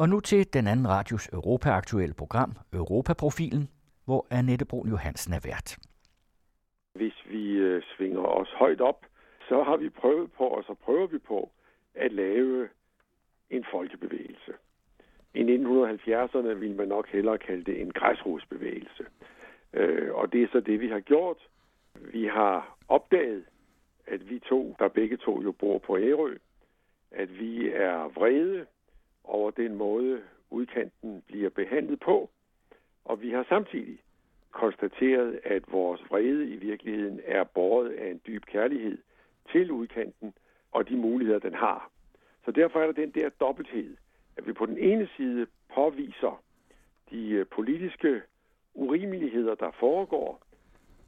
Og nu til den anden radios Europa-aktuelle program, Europaprofilen, hvor Annette Brun Johansen er vært. Hvis vi øh, svinger os højt op, så har vi prøvet på, og så prøver vi på, at lave en folkebevægelse. I 1970'erne ville man nok hellere kalde det en græsrodsbevægelse. Øh, og det er så det, vi har gjort. Vi har opdaget, at vi to, der begge to jo bor på Ærø, at vi er vrede over den måde, udkanten bliver behandlet på. Og vi har samtidig konstateret, at vores vrede i virkeligheden er båret af en dyb kærlighed til udkanten og de muligheder, den har. Så derfor er der den der dobbelthed, at vi på den ene side påviser de øh, politiske urimeligheder, der foregår,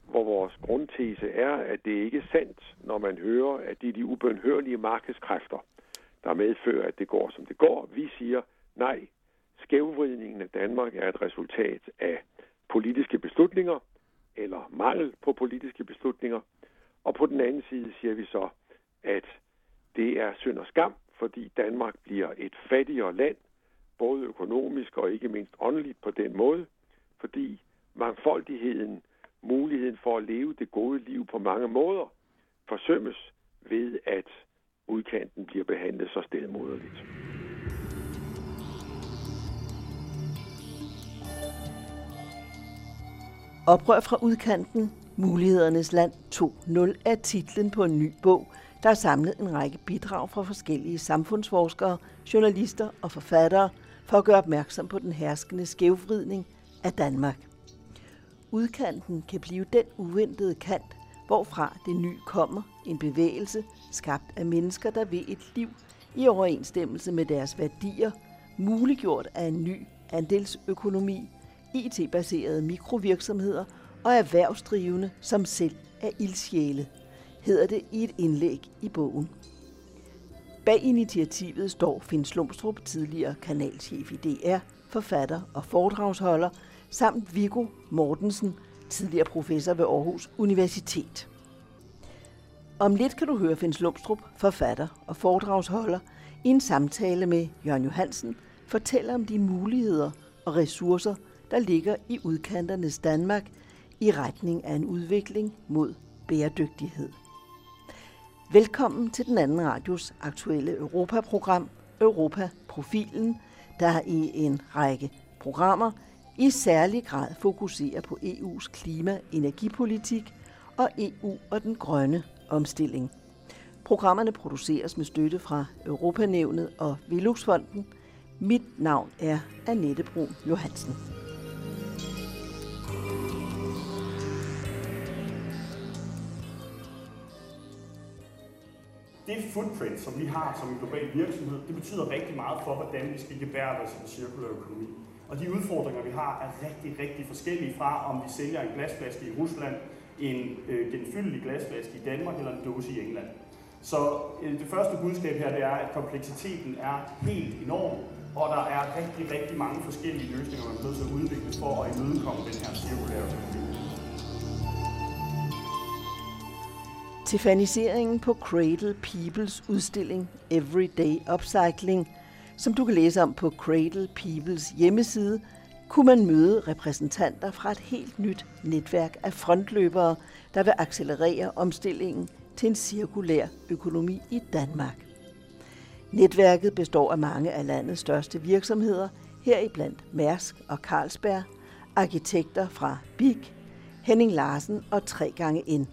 hvor vores grundtese er, at det ikke er sandt, når man hører, at det er de ubønhørlige markedskræfter, der medfører, at det går, som det går. Vi siger, nej, skævvridningen af Danmark er et resultat af politiske beslutninger, eller mangel på politiske beslutninger. Og på den anden side siger vi så, at det er synd og skam, fordi Danmark bliver et fattigere land, både økonomisk og ikke mindst åndeligt på den måde, fordi mangfoldigheden, muligheden for at leve det gode liv på mange måder, forsømmes ved, at udkanten bliver behandlet så stedmoderligt. Oprør fra udkanten, Mulighedernes Land 2.0 er titlen på en ny bog, der har samlet en række bidrag fra forskellige samfundsforskere, journalister og forfattere for at gøre opmærksom på den herskende skævvridning af Danmark. Udkanten kan blive den uventede kant, hvorfra det nye kommer, en bevægelse skabt af mennesker, der vil et liv i overensstemmelse med deres værdier, muliggjort af en ny andelsøkonomi, IT-baserede mikrovirksomheder og erhvervsdrivende, som selv er ildsjæle, hedder det i et indlæg i bogen. Bag initiativet står Finn Slumstrup, tidligere kanalchef i DR, forfatter og foredragsholder, samt Viggo Mortensen, tidligere professor ved Aarhus Universitet. Om lidt kan du høre Finn Slumstrup, forfatter og foredragsholder, i en samtale med Jørgen Johansen, fortæller om de muligheder og ressourcer, der ligger i udkanternes Danmark i retning af en udvikling mod bæredygtighed. Velkommen til den anden radios aktuelle Europaprogram, Europa-profilen, der i en række programmer i særlig grad fokuserer på EU's klima-energipolitik og EU og den grønne omstilling. Programmerne produceres med støtte fra Europanævnet og Veluxfonden. Mit navn er Annette Brun Johansen. det footprint, som vi har som en global virksomhed, det betyder rigtig meget for, hvordan vi skal gebære os i den cirkulære økonomi. Og de udfordringer, vi har, er rigtig, rigtig forskellige fra, om vi sælger en glasflaske i Rusland, en øh, genfyldelig glasflaske i Danmark eller en dåse i England. Så øh, det første budskab her, det er, at kompleksiteten er helt enorm, og der er rigtig, rigtig mange forskellige løsninger, man er nødt til at udvikle for at imødekomme den her cirkulære økonomi. Stefaniseringen på Cradle Peoples udstilling Everyday Upcycling, som du kan læse om på Cradle Peoples hjemmeside, kunne man møde repræsentanter fra et helt nyt netværk af frontløbere, der vil accelerere omstillingen til en cirkulær økonomi i Danmark. Netværket består af mange af landets største virksomheder, heriblandt Mærsk og Carlsberg, arkitekter fra BIG, Henning Larsen og 3xN.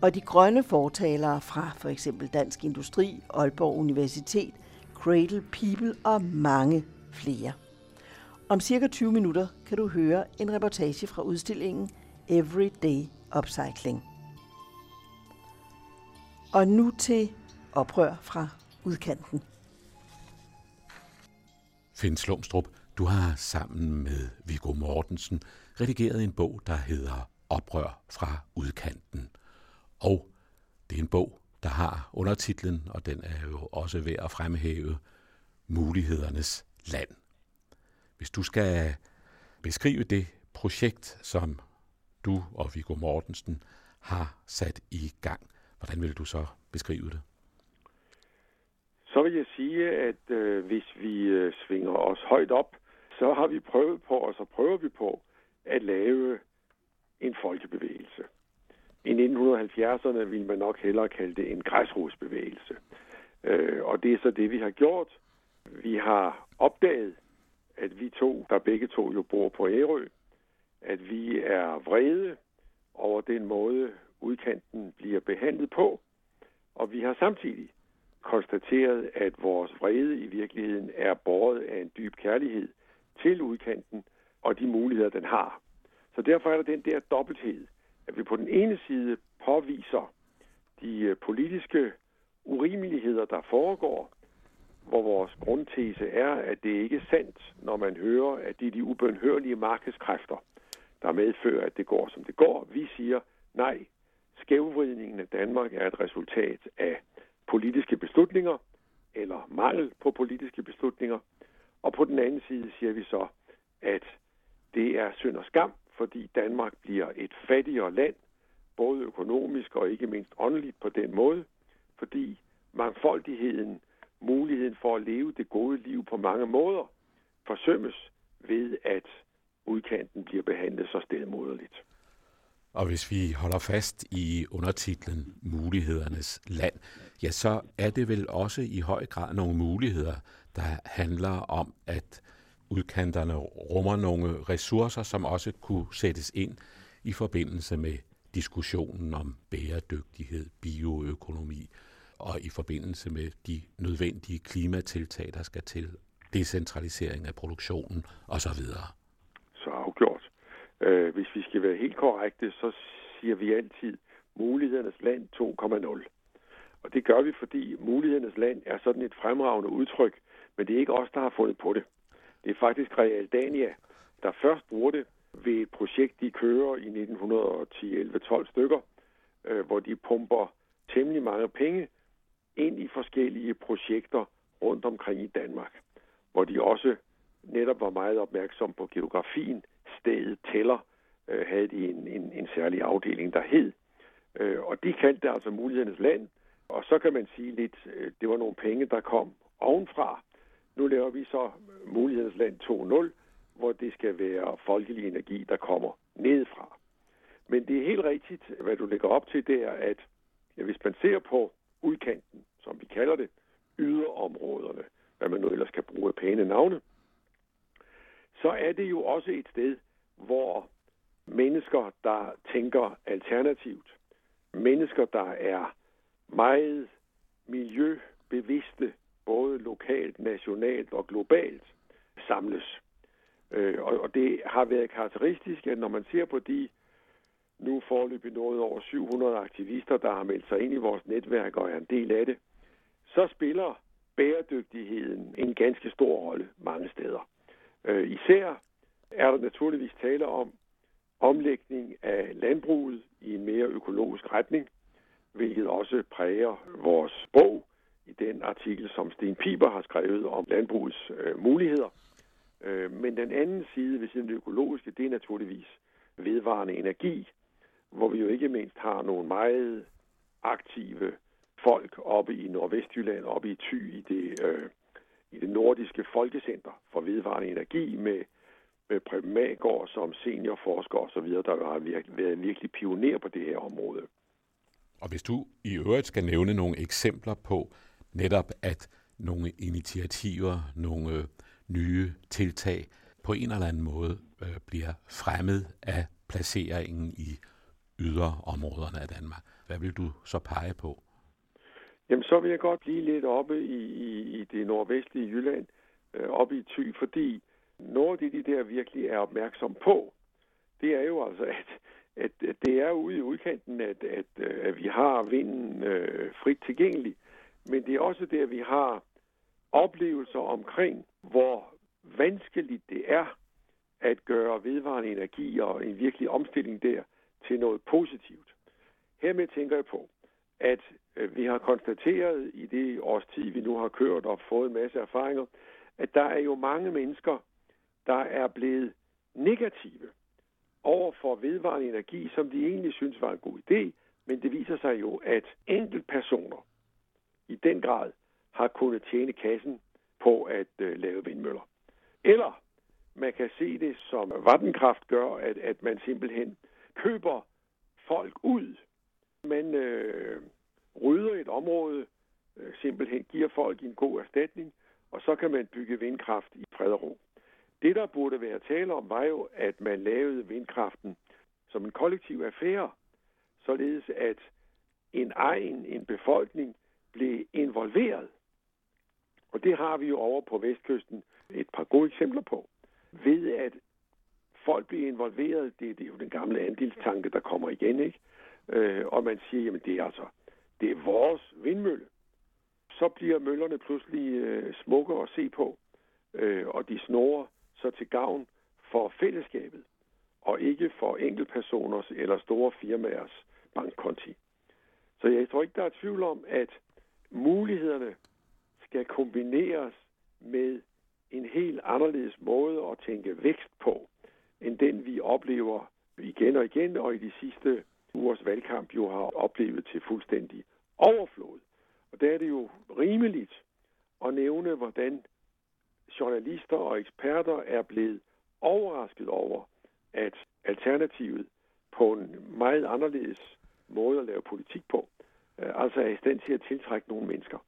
og de grønne fortalere fra for eksempel Dansk Industri, Aalborg Universitet, Cradle People og mange flere. Om cirka 20 minutter kan du høre en reportage fra udstillingen Everyday Upcycling. Og nu til oprør fra udkanten. Finn Slumstrup, du har sammen med Viggo Mortensen redigeret en bog, der hedder Oprør fra udkanten – og det er en bog, der har undertitlen, og den er jo også ved at fremhæve mulighedernes land. Hvis du skal beskrive det projekt, som du og Viggo Mortensen har sat i gang, hvordan vil du så beskrive det? Så vil jeg sige, at øh, hvis vi øh, svinger os højt op, så har vi prøvet på, og så prøver vi på, at lave en folkebevægelse. I 1970'erne ville man nok hellere kalde det en græsrodsbevægelse. Øh, og det er så det, vi har gjort. Vi har opdaget, at vi to, der begge to jo bor på Ærø, at vi er vrede over den måde, udkanten bliver behandlet på. Og vi har samtidig konstateret, at vores vrede i virkeligheden er båret af en dyb kærlighed til udkanten og de muligheder, den har. Så derfor er der den der dobbelthed, at vi på den ene side påviser de øh, politiske urimeligheder, der foregår, hvor vores grundtese er, at det ikke er sandt, når man hører, at det er de ubønhørlige markedskræfter, der medfører, at det går, som det går. Vi siger, nej, skævvridningen af Danmark er et resultat af politiske beslutninger, eller mangel på politiske beslutninger. Og på den anden side siger vi så, at det er synd og skam, fordi Danmark bliver et fattigere land, både økonomisk og ikke mindst åndeligt på den måde, fordi mangfoldigheden, muligheden for at leve det gode liv på mange måder, forsømmes ved, at udkanten bliver behandlet så stedmoderligt. Og hvis vi holder fast i undertitlen Mulighedernes land, ja, så er det vel også i høj grad nogle muligheder, der handler om, at udkanterne rummer nogle ressourcer, som også kunne sættes ind i forbindelse med diskussionen om bæredygtighed, bioøkonomi og i forbindelse med de nødvendige klimatiltag, der skal til, decentralisering af produktionen osv. Så afgjort. Øh, hvis vi skal være helt korrekte, så siger vi altid mulighedernes land 2,0. Og det gør vi, fordi mulighedernes land er sådan et fremragende udtryk, men det er ikke os, der har fundet på det. Det er faktisk Realdania, der først bruger det ved et projekt, de kører i 1910, 11, 12 stykker, øh, hvor de pumper temmelig mange penge ind i forskellige projekter rundt omkring i Danmark, hvor de også netop var meget opmærksom på geografien. Stedet tæller, øh, havde de en, en, en særlig afdeling, der hed. Øh, og de kaldte det altså mulighedernes land. Og så kan man sige lidt, øh, det var nogle penge, der kom ovenfra. Nu laver vi så mulighedsland 2.0, hvor det skal være folkelig energi, der kommer nedefra. Men det er helt rigtigt, hvad du lægger op til, det er, at ja, hvis man ser på udkanten, som vi kalder det, yderområderne, hvad man nu ellers kan bruge af pæne navne, så er det jo også et sted, hvor mennesker, der tænker alternativt, mennesker, der er meget miljøbevidste, både lokalt, nationalt og globalt, samles. Øh, og, og det har været karakteristisk, at når man ser på de nu forløbig noget over 700 aktivister, der har meldt sig ind i vores netværk og er en del af det, så spiller bæredygtigheden en ganske stor rolle mange steder. Øh, især er der naturligvis tale om omlægning af landbruget i en mere økologisk retning, hvilket også præger vores bog i den artikel, som Sten Piper har skrevet om landbrugets øh, muligheder. Øh, men den anden side ved siden af det økologiske, det er naturligvis vedvarende energi, hvor vi jo ikke mindst har nogle meget aktive folk oppe i Nordvestjylland, oppe i Thy, i det, øh, i det nordiske folkecenter for vedvarende energi med, med Preben Magård som seniorforsker osv., der har virkelig, været virkelig pioner på det her område. Og hvis du i øvrigt skal nævne nogle eksempler på netop, at nogle initiativer, nogle øh, nye tiltag på en eller anden måde øh, bliver fremmet af placeringen i yderområderne af Danmark. Hvad vil du så pege på? Jamen, så vil jeg godt blive lidt oppe i, i, i det nordvestlige Jylland, øh, oppe i Thy, fordi noget af det, de der virkelig er opmærksom på, det er jo altså, at, at, at det er ude i udkanten, at, at, øh, at vi har vinden øh, frit tilgængelig, men det er også det, at vi har oplevelser omkring, hvor vanskeligt det er at gøre vedvarende energi og en virkelig omstilling der til noget positivt. Hermed tænker jeg på, at øh, vi har konstateret i det års tid, vi nu har kørt og fået en masse erfaringer, at der er jo mange mennesker, der er blevet negative over for vedvarende energi, som de egentlig synes var en god idé, men det viser sig jo, at enkeltpersoner i den grad har kunnet tjene kassen på at øh, lave vindmøller. Eller man kan se det som vattenkraft gør, at, at man simpelthen køber folk ud. Man øh, rydder et område, øh, simpelthen giver folk en god erstatning, og så kan man bygge vindkraft i fred og ro. Det, der burde være tale om, var jo, at man lavede vindkraften som en kollektiv affære, således at en egen, en befolkning, blev involveret. Og det har vi jo over på Vestkysten et par gode eksempler på. Ved at folk bliver involveret, det, det er jo den gamle andelstanke, der kommer igen, ikke? Øh, og man siger, jamen det er altså, det er vores vindmølle. Så bliver møllerne pludselig øh, smukke at se på, øh, og de snorer så til gavn for fællesskabet, og ikke for enkeltpersoners eller store firmaers bankkonti. Så jeg tror ikke, der er tvivl om, at mulighederne skal kombineres med en helt anderledes måde at tænke vækst på, end den vi oplever igen og igen, og i de sidste ugers valgkamp jo har oplevet til fuldstændig overflod. Og der er det jo rimeligt at nævne, hvordan journalister og eksperter er blevet overrasket over, at alternativet på en meget anderledes måde at lave politik på, Øh, altså er i stand til at tiltrække nogle mennesker.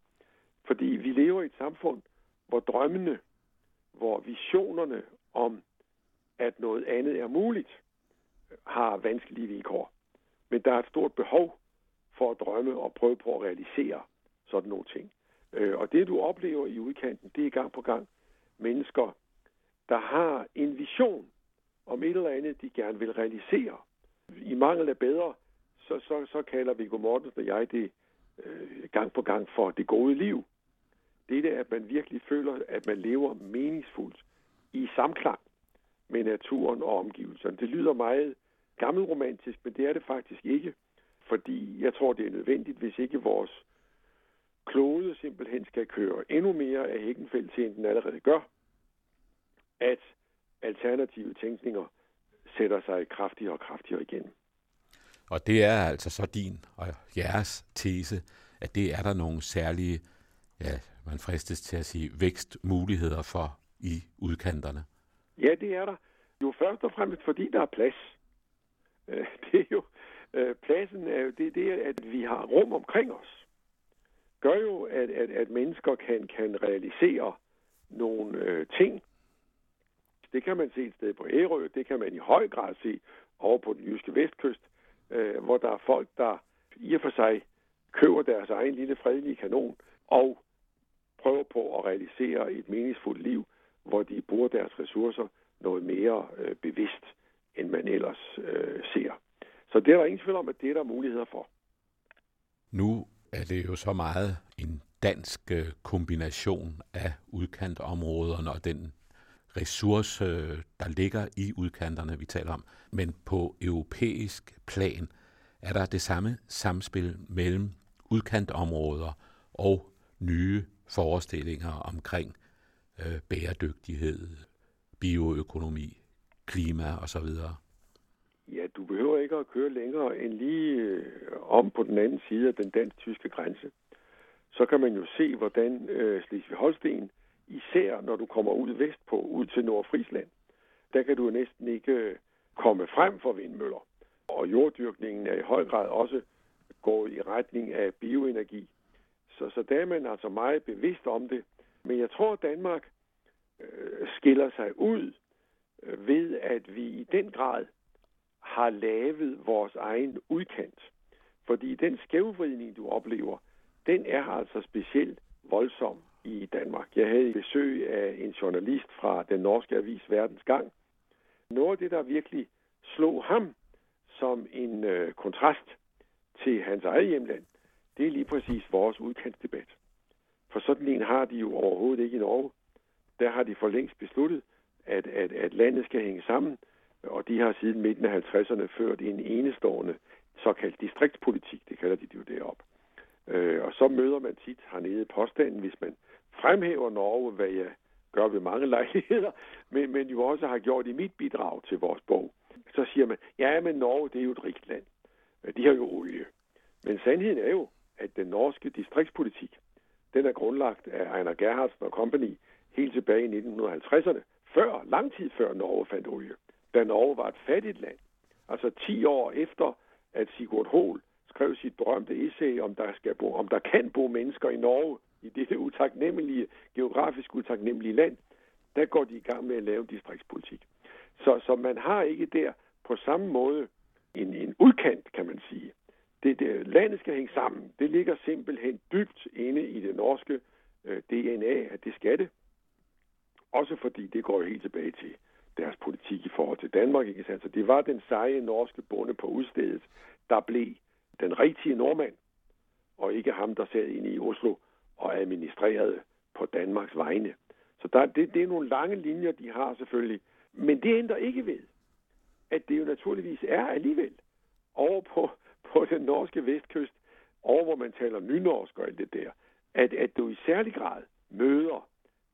Fordi vi lever i et samfund, hvor drømmene, hvor visionerne om, at noget andet er muligt, har vanskelige vilkår. Men der er et stort behov for at drømme og prøve på at realisere sådan nogle ting. Øh, og det, du oplever i udkanten, det er gang på gang mennesker, der har en vision om et eller andet, de gerne vil realisere. I mangel af bedre, så, så, så kalder Viggo Mortensen og jeg det øh, gang på gang for det gode liv. Det er, at man virkelig føler, at man lever meningsfuldt i samklang med naturen og omgivelserne. Det lyder meget gammelromantisk, men det er det faktisk ikke. Fordi jeg tror, det er nødvendigt, hvis ikke vores klode simpelthen skal køre endnu mere af Hækkenfeldt til, end den allerede gør, at alternative tænkninger sætter sig kraftigere og kraftigere igen. Og det er altså så din og jeres tese, at det er der nogle særlige, ja, man fristes til at sige, vækstmuligheder for i udkanterne. Ja, det er der. Jo først og fremmest, fordi der er plads. Øh, det er jo, øh, pladsen er jo det, det, at vi har rum omkring os, gør jo, at, at, at mennesker kan, kan realisere nogle øh, ting. Det kan man se et sted på Ærø, det kan man i høj grad se over på den jyske vestkyst, øh, hvor der er folk, der i og for sig køber deres egen lille fredelige kanon og prøver på at realisere et meningsfuldt liv, hvor de bruger deres ressourcer noget mere øh, bevidst, end man ellers øh, ser. Så det er der ingen tvivl om, at det er der muligheder for. Nu er det jo så meget en dansk øh, kombination af udkantområderne og den ressource, øh, der ligger i udkanterne, vi taler om. Men på europæisk plan er der det samme samspil mellem udkantområder og nye forestillinger omkring øh, bæredygtighed, bioøkonomi, klima osv. Ja, du behøver ikke at køre længere end lige øh, om på den anden side af den dansk-tyske grænse. Så kan man jo se, hvordan øh, Slesvig-Holsten, især når du kommer ud vestpå, ud til Nordfrisland, der kan du næsten ikke øh, komme frem for vindmøller. Og jorddyrkningen er i høj grad også gået i retning af bioenergi. Så, så der er man altså meget bevidst om det. Men jeg tror, at Danmark øh, skiller sig ud øh, ved, at vi i den grad har lavet vores egen udkant. Fordi den skævvridning, du oplever, den er altså specielt voldsom i Danmark. Jeg havde besøg af en journalist fra den norske avis Verdens Gang. Noget af det, der virkelig slog ham som en øh, kontrast til hans eget hjemland, det er lige præcis vores udkantsdebat. For sådan en har de jo overhovedet ikke i Norge. Der har de for længst besluttet, at, at, at landet skal hænge sammen, og de har siden midten af 50'erne ført en enestående såkaldt distriktspolitik, det kalder de det jo derop. Øh, og så møder man tit hernede påstanden, hvis man fremhæver Norge, hvad jeg gør ved mange lejligheder, men, men jo også har gjort i mit bidrag til vores bog, så siger man, ja, men Norge, det er jo et rigt land. De har jo olie. Men sandheden er jo, at den norske distriktspolitik, den er grundlagt af Ejner Gerhardsen og Company helt tilbage i 1950'erne, før, lang tid før Norge fandt olie, da Norge var et fattigt land. Altså 10 år efter, at Sigurd Hoel skrev sit berømte essay, om der, skal bo, om der kan bo mennesker i Norge, i dette utaknemmelige, geografisk utaknemmelige land, der går de i gang med at lave distriktspolitik. Så, så man har ikke der på samme måde en, en udkant, kan man sige. Det, det, landet skal hænge sammen. Det ligger simpelthen dybt inde i det norske øh, DNA, at det skal det. Også fordi det går jo helt tilbage til deres politik i forhold til Danmark. Ikke sandt? Så det var den seje norske bonde på udstedet, der blev den rigtige nordmand, og ikke ham, der sad inde i Oslo og administrerede på Danmarks vegne. Så der, det, det er nogle lange linjer, de har selvfølgelig. Men det ændrer ikke ved, at det jo naturligvis er alligevel over på, på den norske vestkyst, over hvor man taler nynorsk og alt det der, at, at du i særlig grad møder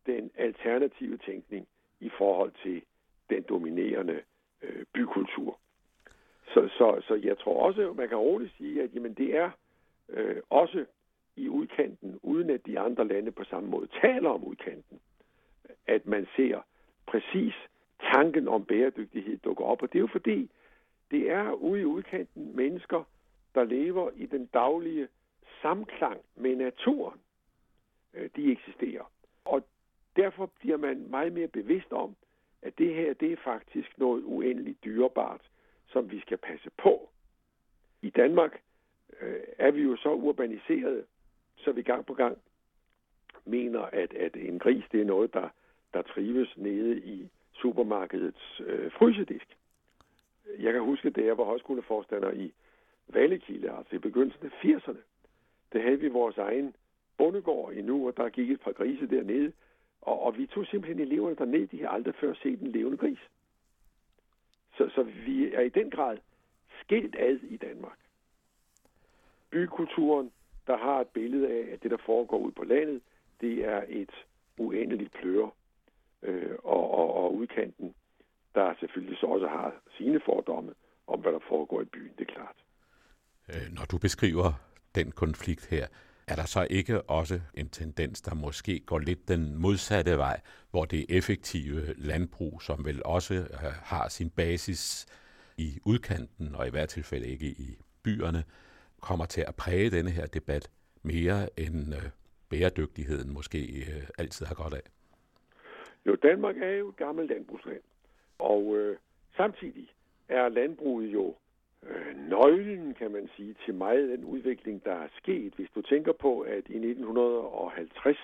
den alternative tænkning i forhold til den dominerende øh, bykultur. Så, så, så jeg tror også, man kan roligt sige, at jamen, det er øh, også i udkanten, uden at de andre lande på samme måde taler om udkanten, at man ser præcis tanken om bæredygtighed dukker op. Og det er jo fordi, det er ude i udkanten mennesker, der lever i den daglige samklang med naturen. Øh, de eksisterer. Og derfor bliver man meget mere bevidst om, at det her, det er faktisk noget uendeligt dyrebart, som vi skal passe på. I Danmark øh, er vi jo så urbaniseret, så vi gang på gang mener, at, at en gris, det er noget, der, der trives nede i supermarkedets øh, frysedisk. Jeg kan huske, da jeg var højskoleforstander i Vallekilde, altså i begyndelsen af 80'erne, der havde vi vores egen bondegård endnu, og der gik et par grise dernede, og, og vi tog simpelthen eleverne derned, de har aldrig før set en levende gris. Så, så vi er i den grad skilt ad i Danmark. Bykulturen, der har et billede af, at det, der foregår ud på landet, det er et uendeligt pløre. Øh, og, og, og udkanten, der selvfølgelig så også har sine fordomme om, hvad der foregår i byen, det er klart. Øh, når du beskriver den konflikt her, er der så ikke også en tendens, der måske går lidt den modsatte vej, hvor det effektive landbrug, som vel også øh, har sin basis i udkanten, og i hvert tilfælde ikke i byerne, kommer til at præge denne her debat mere end øh, bæredygtigheden måske øh, altid har godt af? Jo, Danmark er jo et gammelt landbrugsland, og øh, samtidig er landbruget jo øh, nøglen, kan man sige, til meget af den udvikling, der er sket. Hvis du tænker på, at i 1950,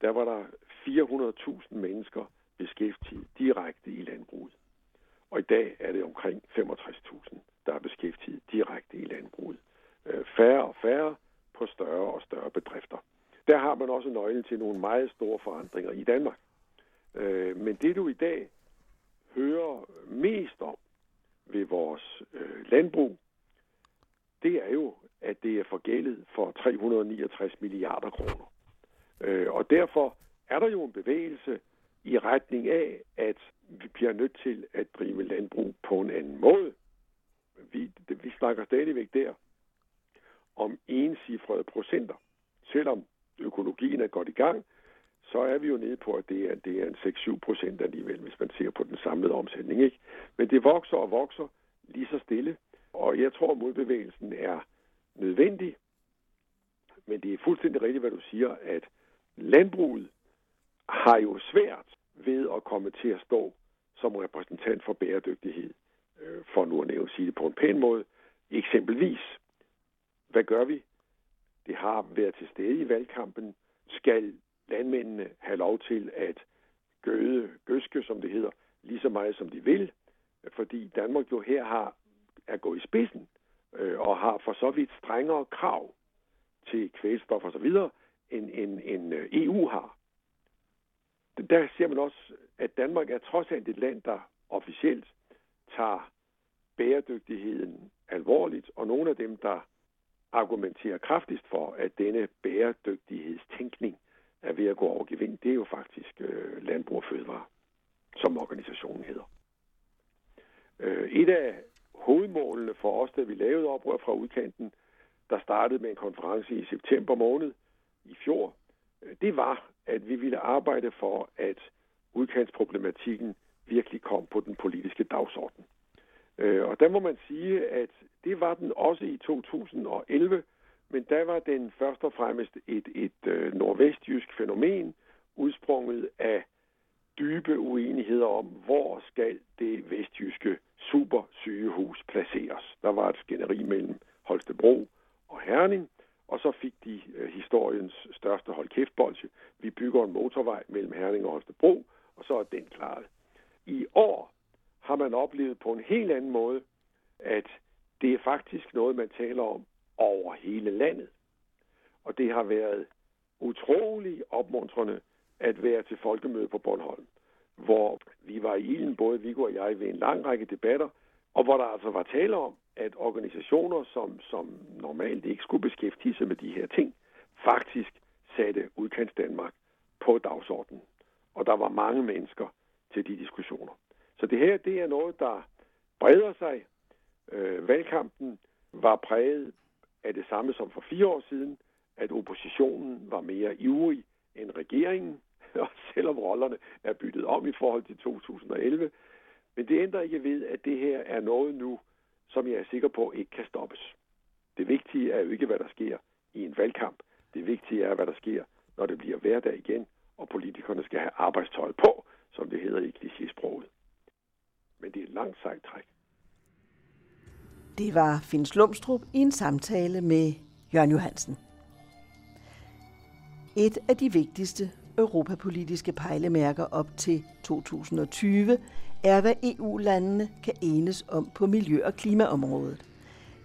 der var der 400.000 mennesker beskæftiget direkte i landbruget. Og i dag er det omkring 65.000, der er beskæftiget direkte i landbruget. Øh, færre og færre på større og større bedrifter. Der har man også nøglen til nogle meget store forandringer i Danmark. Øh, men det du i dag hører mest om, ved vores øh, landbrug, det er jo, at det er forgældet for 369 milliarder kroner. Og derfor er der jo en bevægelse i retning af, at vi bliver nødt til at drive landbrug på en anden måde. Vi, vi snakker stadigvæk der om ensifrede procenter. Selvom økologien er godt i gang, så er vi jo nede på, at det er, det er en 6-7 procent alligevel, hvis man ser på den samlede omsætning. Ikke? Men det vokser og vokser lige så stille, og jeg tror, at modbevægelsen er nødvendig. Men det er fuldstændig rigtigt, hvad du siger, at landbruget har jo svært ved at komme til at stå som repræsentant for bæredygtighed, øh, for nu at nævne sige det på en pæn måde. Eksempelvis, hvad gør vi? Det har været til stede i valgkampen. Skal landmændene have lov til at gøde, gøske, som det hedder, lige så meget som de vil, fordi Danmark jo her har er gået i spidsen øh, og har for så vidt strengere krav til kvælstof og så videre, end, end, end øh, EU har. Der ser man også, at Danmark er trods alt et land, der officielt tager bæredygtigheden alvorligt, og nogle af dem, der argumenterer kraftigst for, at denne bæredygtighedstænkning er ved at gå over gevind, det er jo faktisk øh, Landbrug og Fødevare, som organisationen hedder. Øh, et af hovedmålene for os, da vi lavede oprør fra udkanten, der startede med en konference i september måned i fjor, øh, det var, at vi ville arbejde for, at udkantsproblematikken virkelig kom på den politiske dagsorden. Øh, og der må man sige, at det var den også i 2011, men der var den først og fremmest et, et øh, nordvestjysk fænomen, udsprunget af dybe uenigheder om, hvor skal det vestjyske supersygehus placeres. Der var et skænderi mellem Holstebro og Herning, og så fik de øh, historiens største holdkæftbolge. Vi bygger en motorvej mellem Herning og Holstebro, og så er den klaret. I år har man oplevet på en helt anden måde, at det er faktisk noget, man taler om over hele landet. Og det har været utrolig opmuntrende at være til folkemøde på Bornholm, hvor vi var i ilden, både Viggo og jeg, ved en lang række debatter, og hvor der altså var tale om, at organisationer, som, som normalt ikke skulle beskæftige sig med de her ting, faktisk satte udkants Danmark på dagsordenen. Og der var mange mennesker til de diskussioner. Så det her, det er noget, der breder sig. Øh, valgkampen var præget af det samme som for fire år siden, at oppositionen var mere ivrig end regeringen, og selvom rollerne er byttet om i forhold til 2011. Men det ændrer ikke ved, at det her er noget nu, som jeg er sikker på ikke kan stoppes. Det vigtige er jo ikke, hvad der sker i en valgkamp. Det vigtige er, hvad der sker, når det bliver hverdag igen, og politikerne skal have arbejdstøjet på, som det hedder i klichésproget. Men det er et langt sejt træk. Det var Finn Slumstrup i en samtale med Jørgen Johansen. Et af de vigtigste europapolitiske pejlemærker op til 2020 er, hvad EU-landene kan enes om på miljø- og klimaområdet.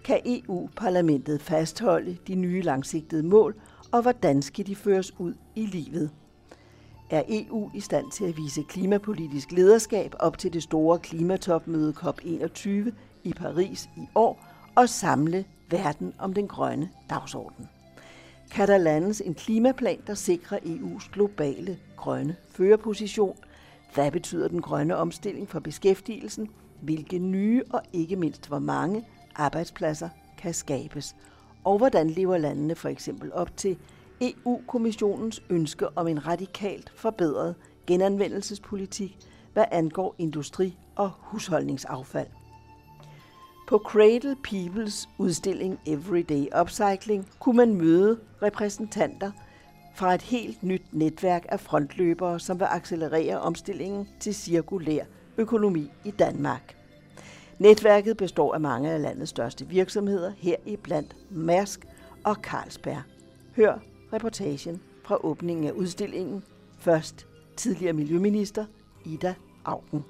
Kan EU-parlamentet fastholde de nye langsigtede mål, og hvordan skal de føres ud i livet? Er EU i stand til at vise klimapolitisk lederskab op til det store klimatopmøde COP21 i Paris i år og samle verden om den grønne dagsorden? Kan der landes en klimaplan, der sikrer EU's globale grønne førerposition? Hvad betyder den grønne omstilling for beskæftigelsen? Hvilke nye og ikke mindst hvor mange arbejdspladser kan skabes? Og hvordan lever landene for eksempel op til EU-kommissionens ønske om en radikalt forbedret genanvendelsespolitik, hvad angår industri- og husholdningsaffald. På Cradle Peoples udstilling Everyday Upcycling kunne man møde repræsentanter fra et helt nyt netværk af frontløbere, som vil accelerere omstillingen til cirkulær økonomi i Danmark. Netværket består af mange af landets største virksomheder, her i blandt Mærsk og Carlsberg. Hør reportagen fra åbningen af udstillingen. Først tidligere miljøminister Ida Augen.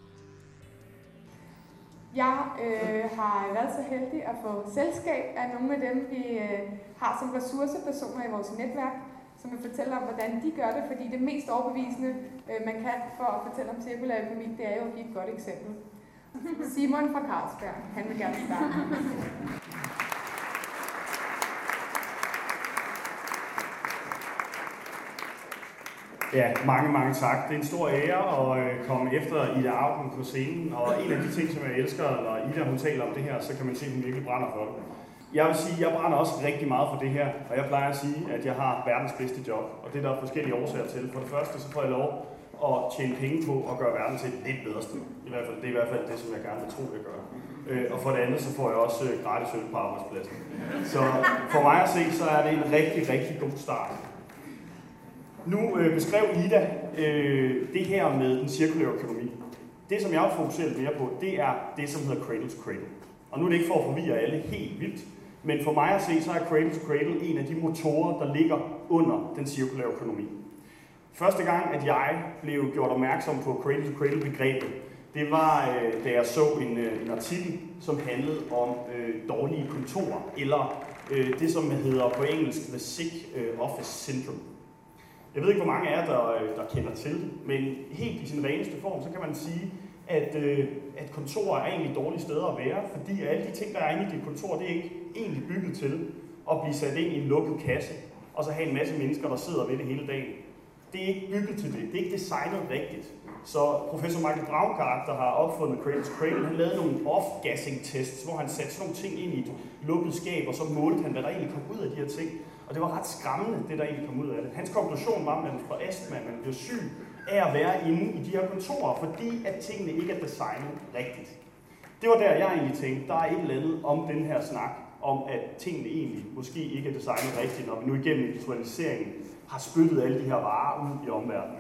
Jeg øh, har været så heldig at få selskab af nogle af dem, vi øh, har som ressourcepersoner i vores netværk, som vil fortælle om, hvordan de gør det, fordi det mest overbevisende, øh, man kan for at fortælle om cirkulær økonomi, det er jo at give et godt eksempel. Simon fra Carlsberg, han vil gerne starte. Ja, mange, mange tak. Det er en stor ære at øh, komme efter Ida Augen på scenen, og en af de ting, som jeg elsker, når Ida hun taler om det her, så kan man se, at hun virkelig brænder for det. Jeg vil sige, at jeg brænder også rigtig meget for det her, og jeg plejer at sige, at jeg har verdens bedste job, og det er der forskellige årsager til. For det første, så får jeg lov at tjene penge på at gøre verden til et lidt bedre sted. I hvert fald, det er i hvert fald det, som jeg gerne vil tro, jeg gør. Øh, og for det andet, så får jeg også øh, gratis øl på arbejdspladsen. Så for mig at se, så er det en rigtig, rigtig god start. Nu øh, beskrev Ida øh, det her med den cirkulære økonomi. Det, som jeg har fokuseret mere på, det er det, som hedder Cradle to Cradle. Og nu er det ikke for at forvirre alle helt vildt, men for mig at se, så er Cradle to Cradle en af de motorer, der ligger under den cirkulære økonomi. Første gang, at jeg blev gjort opmærksom på Cradle to Cradle begrebet, det var, øh, da jeg så en, øh, en artikel, som handlede om øh, dårlige kontorer, eller øh, det, som hedder på engelsk The Sick øh, Office Syndrome. Jeg ved ikke, hvor mange af jer, der, øh, der kender til det, men helt i sin reneste form, så kan man sige, at, øh, at kontorer er egentlig dårlige steder at være, fordi alle de ting, der er inde i dit kontor, det er ikke egentlig bygget til at blive sat ind i en lukket kasse, og så have en masse mennesker, der sidder ved det hele dagen. Det er ikke bygget til det. Det er ikke designet rigtigt. Så professor Michael Braungart, der har opfundet Cradle's Cradle, han lavede nogle off-gassing tests, hvor han satte sådan nogle ting ind i et lukket skab, og så målte han, hvad der egentlig kom ud af de her ting. Og det var ret skræmmende, det der egentlig kom ud af det. Hans konklusion var, at man får astma, man bliver syg af at være inde i de her kontorer, fordi at tingene ikke er designet rigtigt. Det var der, jeg egentlig tænkte, der er et eller andet om den her snak, om at tingene egentlig måske ikke er designet rigtigt, når vi nu igennem visualiseringen har spyttet alle de her varer ud i omverdenen.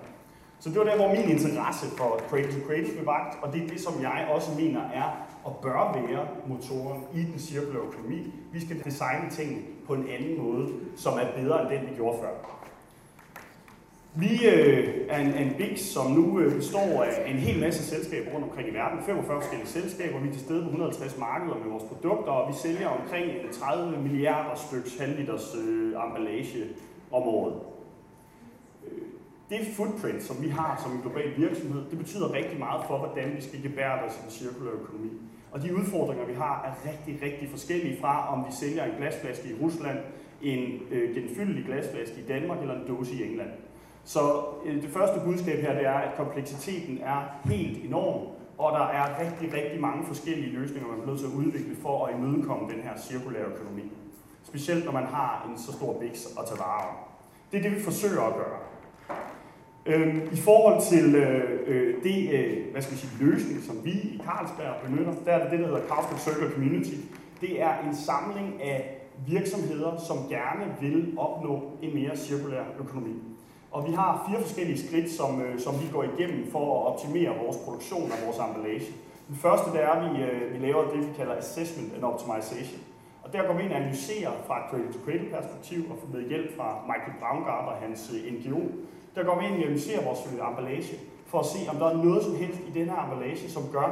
Så det var der, hvor min interesse for Cradle to Cradle blev vagt, og det er det, som jeg også mener er og bør være motoren i den cirkulære økonomi. Vi skal designe tingene på en anden måde, som er bedre end den, vi gjorde før. Vi øh, er en, en BIX, som nu øh, består af en hel masse selskaber rundt omkring i verden. 45 forskellige selskaber. Vi er til stede på 150 markeder med vores produkter, og vi sælger omkring øh, 30 milliarder styks halvliters øh, emballage om året. Øh, det footprint, som vi har som en global virksomhed, det betyder rigtig meget for, hvordan vi skal gebære os i den cirkulære økonomi. Og de udfordringer, vi har, er rigtig, rigtig forskellige fra, om vi sælger en glasflaske i Rusland, en øh, genfyldelig glasflaske i Danmark eller en dåse i England. Så øh, det første budskab her, det er, at kompleksiteten er helt enorm, og der er rigtig, rigtig mange forskellige løsninger, man er nødt til at udvikle for at imødekomme den her cirkulære økonomi. Specielt når man har en så stor biks at tage vare om. Det er det, vi forsøger at gøre. Øhm, I forhold til øh, øh, det, øh, hvad skal vi sige, løsning, som vi i Carlsberg benytter, der er det det, der hedder Carlsberg Circular Community. Det er en samling af virksomheder, som gerne vil opnå en mere cirkulær økonomi. Og vi har fire forskellige skridt, som, øh, som vi går igennem for at optimere vores produktion og vores emballage. Den første det er, at vi, øh, vi laver det, vi kalder Assessment and Optimization. Og der går vi ind og analyserer fra et cradle-to-cradle perspektiv og får med hjælp fra Michael Braungart og hans øh, NGO. Der går vi ind og analyserer vores øh, emballage for at se, om der er noget som helst i den her emballage, som gør,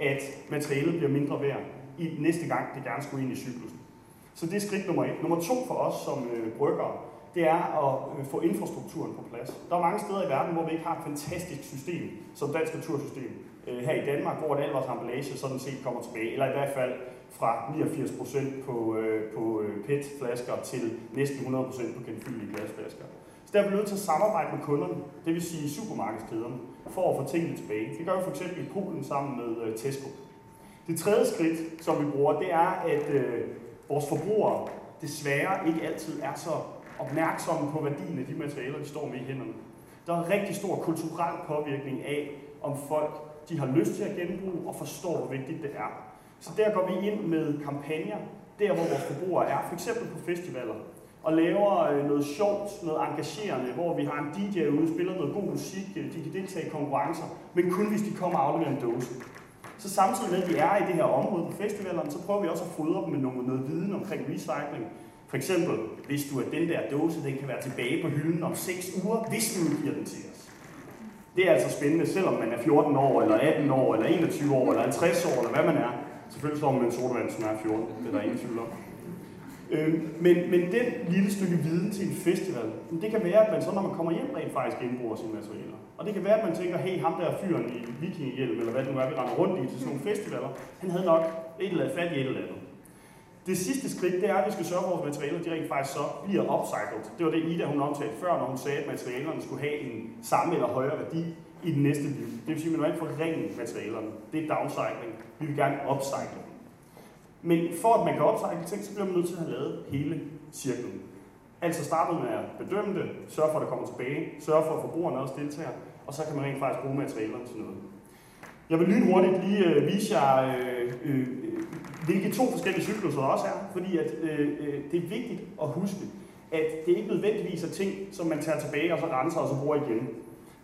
at materialet bliver mindre værd i næste gang, det gerne skulle ind i cyklusen. Så det er skridt nummer et. Nummer to for os som øh, bryggere, det er at øh, få infrastrukturen på plads. Der er mange steder i verden, hvor vi ikke har et fantastisk system, som dansk natursystem. Øh, her i Danmark, hvor al vores emballage sådan set kommer tilbage, eller i hvert fald fra 89% på, øh, på øh, PET-flasker til næsten 100% på genfyldige glasflasker. Så der er vi nødt til at samarbejde med kunderne, det vil sige supermarkedskæderne, for at få tingene tilbage. Det gør vi for eksempel i Polen sammen med øh, Tesco. Det tredje skridt, som vi bruger, det er, at øh, vores forbrugere desværre ikke altid er så opmærksomme på værdien af de materialer, de står med i hænderne. Der er en rigtig stor kulturel påvirkning af, om folk de har lyst til at genbruge og forstår, hvor vigtigt det er. Så der går vi ind med kampagner, der hvor vores forbrugere er, f.eks. på festivaler, og laver øh, noget sjovt, noget engagerende, hvor vi har en DJ ude, spiller noget god musik, øh, de kan deltage i konkurrencer, men kun hvis de kommer og afleverer en dåse. Så samtidig med, at vi er i det her område på festivalerne, så prøver vi også at fodre dem med noget, noget viden omkring recycling, for eksempel, hvis du, at den der dåse den kan være tilbage på hylden om 6 uger, hvis du giver den til os. Det er altså spændende, selvom man er 14 år, eller 18 år, eller 21 år, eller 50 år, eller hvad man er. Selvfølgelig står man med en sodavand, som er 14, det er der ingen tvivl om. Øh, men, men den lille stykke viden til en festival, det kan være, at man så, når man kommer hjem, rent faktisk genbruger sine materialer. Og det kan være, at man tænker, hey, ham der fyren i vikingehjelm, eller hvad det nu er, vi render rundt i til sådan nogle festivaler, han havde nok et eller andet fat i et eller andet. Det sidste skridt, det er, at vi skal sørge for, at vores materialer de rent faktisk så bliver upcycled. Det var det Ida, hun omtalte før, når hun sagde, at materialerne skulle have en samme eller højere værdi i den næste liv. Det vil sige, at man vil ikke forringe materialerne. Det er downcycling. Vi vil gerne upcycle dem. Men for at man kan upcycle ting, så bliver man nødt til at have lavet hele cirklen. Altså starte med at bedømme det, sørge for, at det kommer tilbage, sørge for, at forbrugerne også deltager, og så kan man rent faktisk bruge materialerne til noget. Jeg vil lynhurtigt lige øh, vise jer øh, øh, hvilke to forskellige cykluser også er, fordi at, øh, øh, det er vigtigt at huske, at det ikke nødvendigvis er ting, som man tager tilbage og så renser og så bruger igen.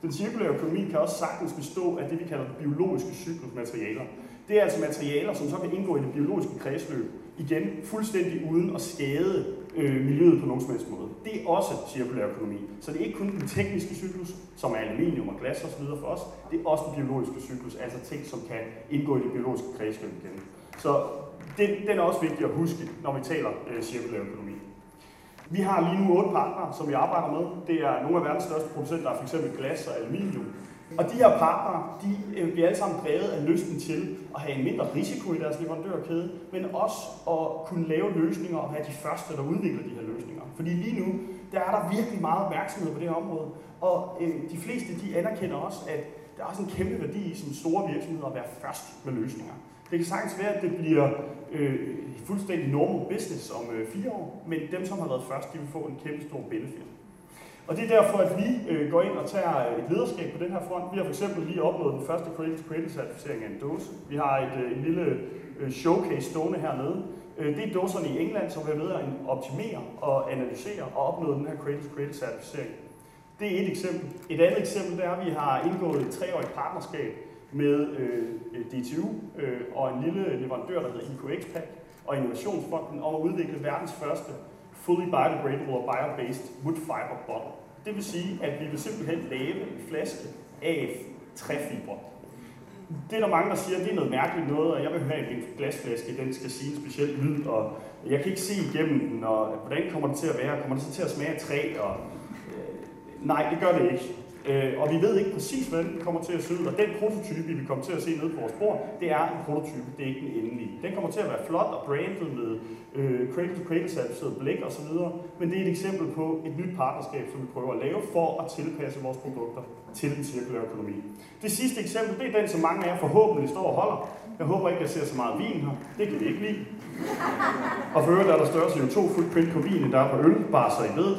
Den cirkulære økonomi kan også sagtens bestå af det, vi kalder biologiske cyklusmaterialer. Det er altså materialer, som så kan indgå i det biologiske kredsløb, igen fuldstændig uden at skade øh, miljøet på nogen som helst måde. Det er også cirkulær økonomi. Så det er ikke kun den tekniske cyklus, som er aluminium og glas osv. for os, det er også den biologiske cyklus, altså ting, som kan indgå i det biologiske kredsløb igen. Så den, den er også vigtig at huske, når vi taler øh, cirkulær økonomi. Vi har lige nu otte partnere, som vi arbejder med. Det er nogle af verdens største producenter af f.eks. glas og aluminium. Og de her partnere, de øh, bliver alle sammen drevet af lysten til at have en mindre risiko i deres leverandørkæde, men også at kunne lave løsninger og være de første, der udvikler de her løsninger. Fordi lige nu, der er der virkelig meget opmærksomhed på det her område, og øh, de fleste de anerkender også, at der er også en kæmpe værdi i som store virksomheder at være først med løsninger. Det kan sagtens være, at det bliver øh, fuldstændig normal business om øh, fire år, men dem, som har været først, de vil få en kæmpe stor benefit. Og det er derfor, at vi øh, går ind og tager øh, et lederskab på den her front. Vi har fx lige opnået den første Creative to Cradle certificering af en dåse. Vi har et, øh, en lille øh, showcase stående hernede. Øh, det er dåserne i England, som er med at optimere og analysere og opnå den her Creative to Cradle certificering. Det er et eksempel. Et andet eksempel det er, at vi har indgået et treårigt partnerskab med øh, øh DTU øh, og en lille leverandør, der hedder IQX-Pack og Innovationsfonden om at udvikle verdens første fully biodegradable og bio-based wood fiber bottle. Det vil sige, at vi vil simpelthen lave en flaske af træfiber. Det er der mange, der siger, at det er noget mærkeligt noget, og jeg vil have en glasflaske, den skal sige en speciel lyd, og jeg kan ikke se igennem den, og hvordan kommer det til at være? Kommer det så til at smage af træ? Og, øh, nej, det gør det ikke. Øh, og vi ved ikke præcis, hvordan den kommer til at se ud. Og den prototype, vi kommer til at se nede på vores bord, det er en prototype, det er ikke den endelige. Den kommer til at være flot og brandet med øh, cradle-to-cradle certificeret blæk osv. Men det er et eksempel på et nyt partnerskab, som vi prøver at lave for at tilpasse vores produkter til den cirkulære økonomi. Det sidste eksempel, det er den, som mange af jer forhåbentlig står og holder. Jeg håber ikke, at jeg ser så meget vin her. Det kan vi ikke lide. Og for øvrigt er der større CO2-footprint på vin, end der er på øl, bare så I ved.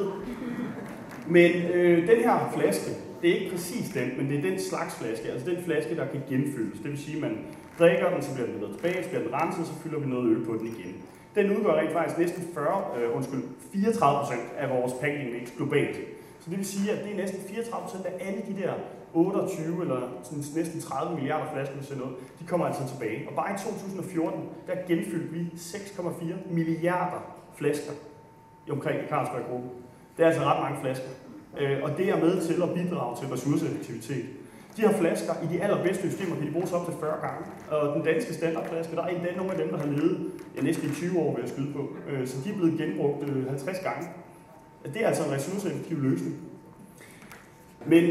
Men øh, den her flaske, det er ikke præcis den, men det er den slags flaske, altså den flaske, der kan genfyldes. Det vil sige, at man drikker den, så bliver den ledet tilbage, så bliver den renset, så fylder vi noget øl på den igen. Den udgør rent faktisk næsten 40, øh, undskyld, 34 procent af vores packing mix globalt. Så det vil sige, at det er næsten 34 procent af alle de der 28 eller sådan næsten 30 milliarder flasker, vi sender ud, de kommer altså tilbage. Og bare i 2014, der genfyldte vi 6,4 milliarder flasker omkring Carlsberg-gruppen. Det er altså ret mange flasker. Øh, og det er med til at bidrage til ressourceeffektivitet. De her flasker i de allerbedste systemer kan de bruges op til 40 gange. Og den danske standardflaske, der er endda nogle af dem, der har levet ja, næsten 20 år ved at skyde på. Øh, så de er blevet genbrugt øh, 50 gange. Det er altså en ressourceeffektiv løsning. Men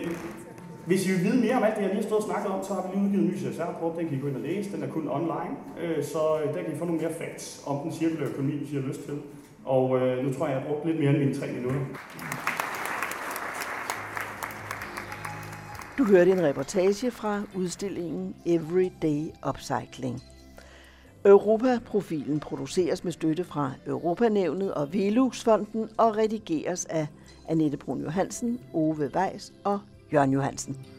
hvis I vil vide mere om alt det, jeg lige har stået og snakket om, så har vi lige udgivet en ny CSR-rapport. Den kan I gå ind og læse. Den er kun online. Øh, så øh, der kan I få nogle mere facts om den cirkulære økonomi, hvis I har lyst til. Og nu tror jeg, jeg har brugt lidt mere end mine tre minutter. Du hørte en reportage fra udstillingen Everyday Upcycling. Europaprofilen produceres med støtte fra Europanævnet og Veluxfonden og redigeres af Annette Brun Johansen, Ove Weiss og Jørgen Johansen.